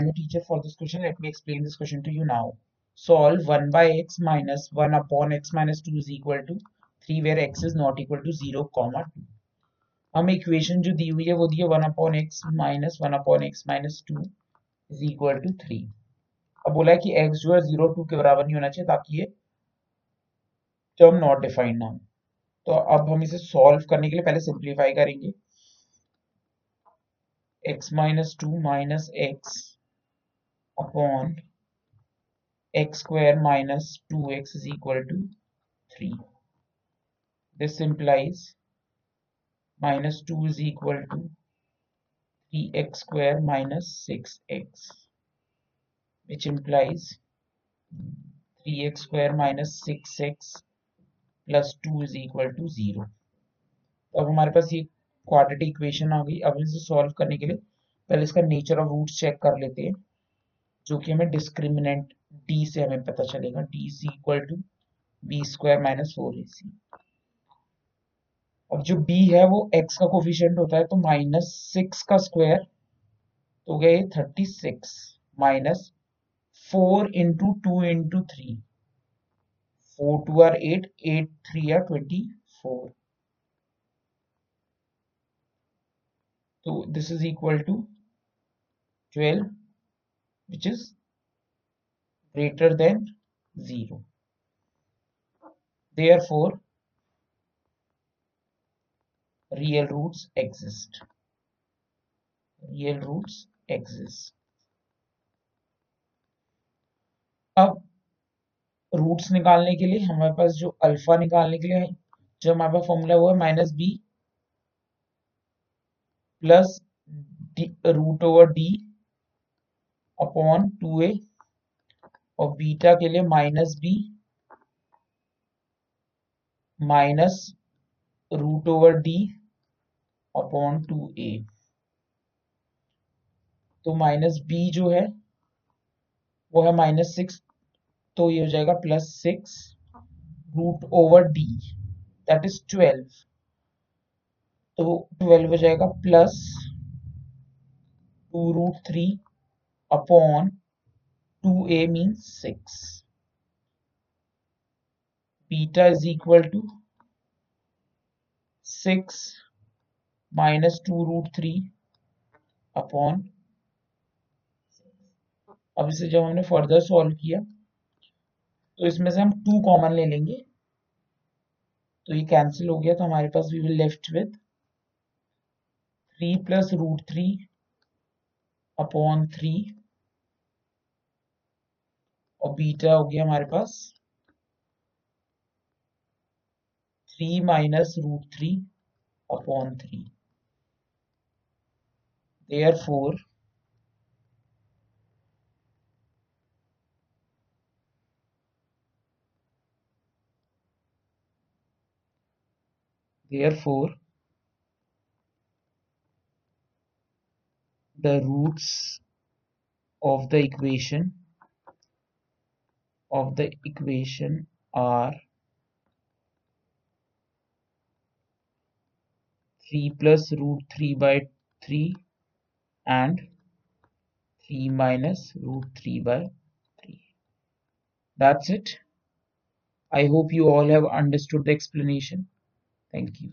am a teacher for this question. Let me explain this question to you now. Solve 1 by x minus 1 upon x minus 2 is equal to 3 where x is not equal to 0 comma 2. हमें equation जो दी हुई है वो दी है one upon x minus one upon x minus two is equal to three अब बोला है कि एक्स जो है ज़ीरो टू के बराबर नहीं होना चाहिए ताकि ये टर्म नॉट डिफाइंड ना हो तो अब हम इसे सॉल्व करने के लिए पहले सिंप्लीफाई करेंगे x minus 2 minus x upon x square minus 2x is equal to 3. This implies minus 2 is equal to 3x square minus 6x which implies 3x square minus 6x plus 2 is equal to 0. तो अब हमारे पास ये quadratic equation आ गई अब इसे solve करने के लिए पहले इसका नेचर ऑफ़ रूट्स चेक कर लेते हैं जो कि हमें डिस्क्रिमिनेंट डी से हमें पता चलेगा D C equal to B square minus four A C अब जो b है, वो x का कोफिशियंट होता है तो माइनस सिक्स का स्क्वायर तो गए thirty six minus four into two into three four two are eight eight three are twenty four तो this is equal to 12 which is greater than 0. Therefore, real roots exist. Real roots exist. अब roots निकालने के लिए हमारे पास जो alpha निकालने के लिए जो हमारे पास फॉर्मूला हुआ है minus B plus root over D upon two A और बीटा के लिए minus B minus root over D upon two A. तो माइनस बी जो है, वो है माइनस सिक्स तो ये हो जाएगा plus six root over D, that is twelve. तो ट्वेल्व हो जाएगा plus two root three two A mean six beta is equal to six minus two root three upon अब इसे जब हमने फर्दर सॉल्व किया तो इसमें से हम टू कॉमन ले लेंगे। तो ये कैंसिल हो गया तो हमारे पास we will left with three plus root three upon three और बीटा हो गया हमारे पास। Three minus root three upon three therefore therefore, the roots of the equation of the equation are 3 plus root 3 by 3 and 3 minus root 3 by 3 that's it. I hope you all have understood the explanation. Thank you